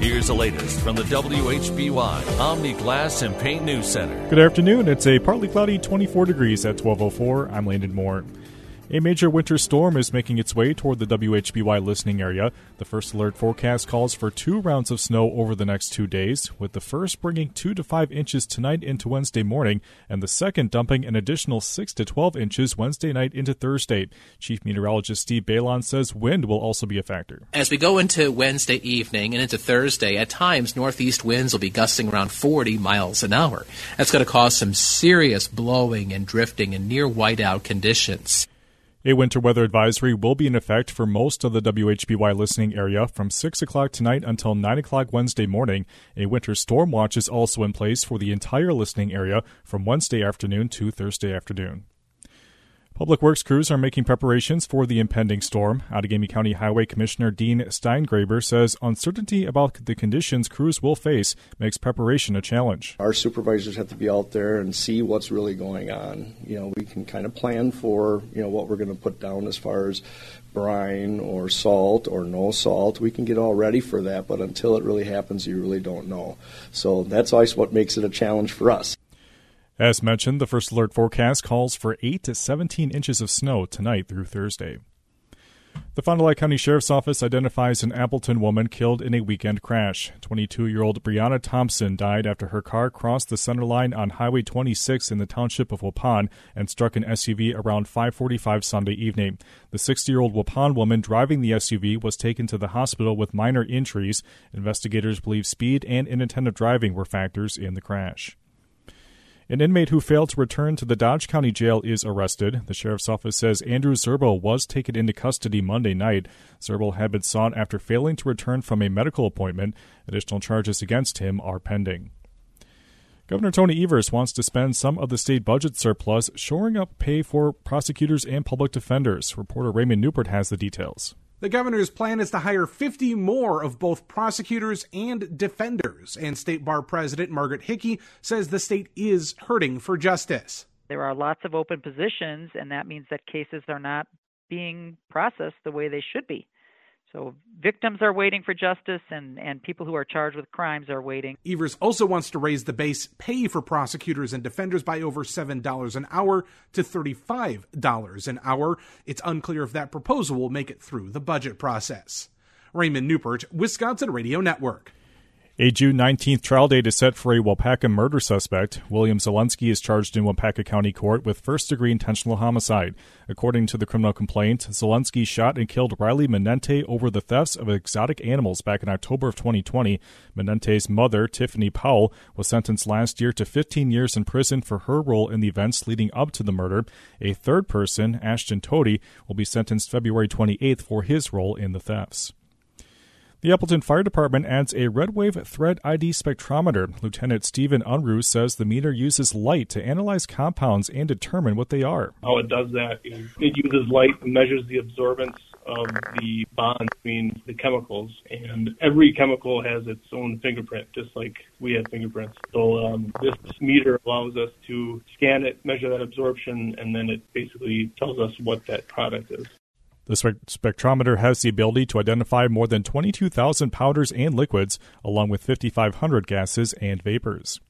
Here's the latest from the WHBY Omni Glass and Paint News Center. Good afternoon. It's a partly cloudy 24 degrees at 1204. I'm Landon Moore. A major winter storm is making its way toward the WHBY listening area. The first alert forecast calls for two rounds of snow over the next two days, with the first bringing two to five inches tonight into Wednesday morning, and the second dumping an additional six to 12 inches Wednesday night into Thursday. Chief Meteorologist Steve Beylon says wind will also be a factor. As we go into Wednesday evening and into Thursday, at times northeast winds will be gusting around 40 miles an hour. That's going to cause some serious blowing and drifting and near whiteout conditions. A winter weather advisory will be in effect for most of the WHBY listening area from 6 o'clock tonight until 9 o'clock Wednesday morning. A winter storm watch is also in place for the entire listening area from Wednesday afternoon to Thursday afternoon. Public Works crews are making preparations for the impending storm. Outagamie County Highway Commissioner Dean Steingraber says uncertainty about the conditions crews will face makes preparation a challenge. Our supervisors have to be out there and see what's really going on. You know, we can kind of plan for, you know, what we're going to put down as far as brine or salt or no salt. We can get all ready for that, but until it really happens, you really don't know. So that's always what makes it a challenge for us. As mentioned, the first alert forecast calls for 8 to 17 inches of snow tonight through Thursday. The Fond du Lac County Sheriff's Office identifies an Appleton woman killed in a weekend crash. 22 year old Brianna Thompson died after her car crossed the center line on Highway 26 in the township of Waupun and struck an SUV around 545 Sunday evening. The 60 year old Waupun woman driving the SUV was taken to the hospital with minor injuries. Investigators believe speed and inattentive driving were factors in the crash. An inmate who failed to return to the Dodge County Jail is arrested. The sheriff's office says Andrew Zerbo was taken into custody Monday night. Zerbo had been sought after failing to return from a medical appointment. Additional charges against him are pending. Governor Tony Evers wants to spend some of the state budget surplus shoring up pay for prosecutors and public defenders. Reporter Raymond Neupert has the details. The governor's plan is to hire 50 more of both prosecutors and defenders, and State Bar President Margaret Hickey says the state is hurting for justice. There are lots of open positions, and that means that cases are not being processed the way they should be. So victims are waiting for justice, and, and people who are charged with crimes are waiting. Evers also wants to raise the base pay for prosecutors and defenders by over $7 an hour to $35 an hour. It's unclear if that proposal will make it through the budget process. Raymond Neupert, Wisconsin Radio Network. A June 19th trial date is set for a Waupaca murder suspect. William Zelensky is charged in Waupaca County Court with first degree intentional homicide. According to the criminal complaint, Zelensky shot and killed Riley Menente over the thefts of exotic animals back in October of 2020. Menente's mother, Tiffany Powell, was sentenced last year to 15 years in prison for her role in the events leading up to the murder. A third person, Ashton Toady, will be sentenced February 28th for his role in the thefts. The Appleton Fire Department adds a red wave threat ID spectrometer. Lieutenant Stephen Unruh says the meter uses light to analyze compounds and determine what they are. How it does that is it uses light and measures the absorbance of the bond between the chemicals, and every chemical has its own fingerprint, just like we have fingerprints. So um, this meter allows us to scan it, measure that absorption, and then it basically tells us what that product is. The spectrometer has the ability to identify more than 22,000 powders and liquids, along with 5,500 gases and vapors.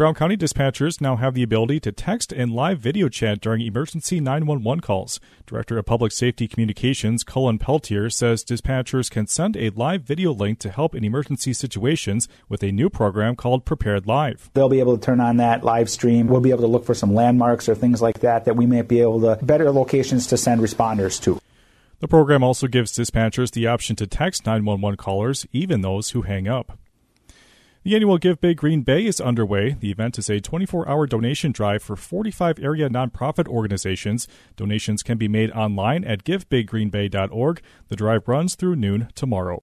Brown County dispatchers now have the ability to text and live video chat during emergency 911 calls. Director of Public Safety Communications Cullen Peltier says dispatchers can send a live video link to help in emergency situations with a new program called Prepared Live. They'll be able to turn on that live stream. We'll be able to look for some landmarks or things like that that we may be able to better locations to send responders to. The program also gives dispatchers the option to text 911 callers, even those who hang up. The annual Give Big Green Bay is underway. The event is a 24 hour donation drive for 45 area nonprofit organizations. Donations can be made online at givebiggreenbay.org. The drive runs through noon tomorrow.